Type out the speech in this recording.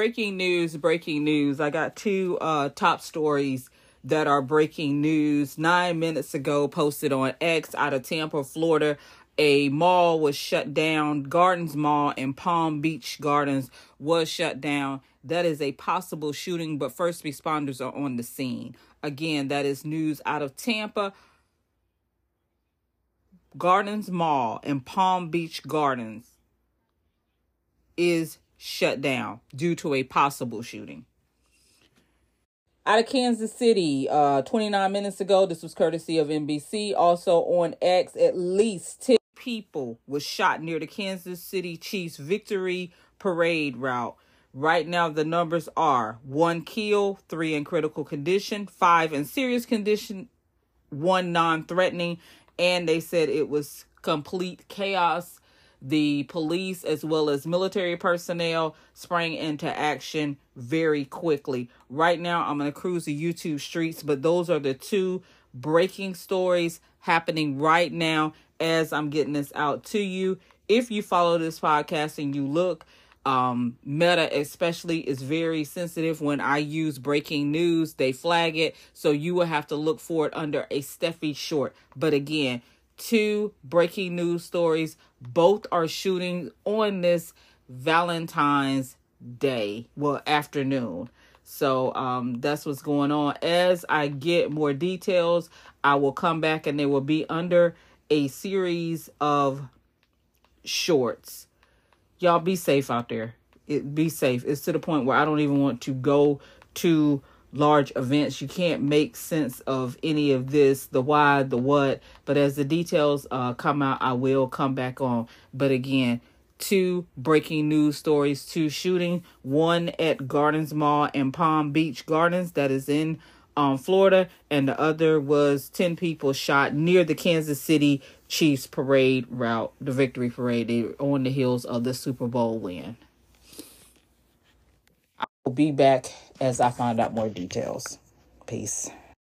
breaking news, breaking news. I got two uh, top stories that are breaking news. Nine minutes ago, posted on X out of Tampa, Florida. A mall was shut down. Gardens Mall in Palm Beach Gardens was shut down. That is a possible shooting, but first responders are on the scene. Again, that is news out of Tampa. Gardens Mall in Palm Beach Gardens is shut down due to a possible shooting. Out of Kansas City, uh, 29 minutes ago, this was courtesy of NBC. Also on X, at least 10 people was shot near the Kansas City Chiefs victory parade route. Right now, the numbers are one kill, three in critical condition, five in serious condition, one non threatening, and they said it was complete chaos the police as well as military personnel sprang into action very quickly. Right now, I'm going to cruise the YouTube streets, but those are the two breaking stories happening right now as I'm getting this out to you. If you follow this podcast and you look, um meta especially is very sensitive when i use breaking news they flag it so you will have to look for it under a Steffie short but again two breaking news stories. Both are shooting on this Valentine's Day, well, afternoon. So um, that's what's going on. As I get more details, I will come back and they will be under a series of shorts. Y'all be safe out there. It be safe. It's to the point where I don't even want to go to large events. You can't make sense of any of this, the why, the what. But as the details uh, come out, I will come back on. But again, two breaking news stories, two shooting, one at Gardens Mall in Palm Beach Gardens that is in um, Florida, and the other was 10 people shot near the Kansas City Chiefs parade route, the victory parade. On the heels of the Super Bowl win. I will be back as I find out more details. Peace.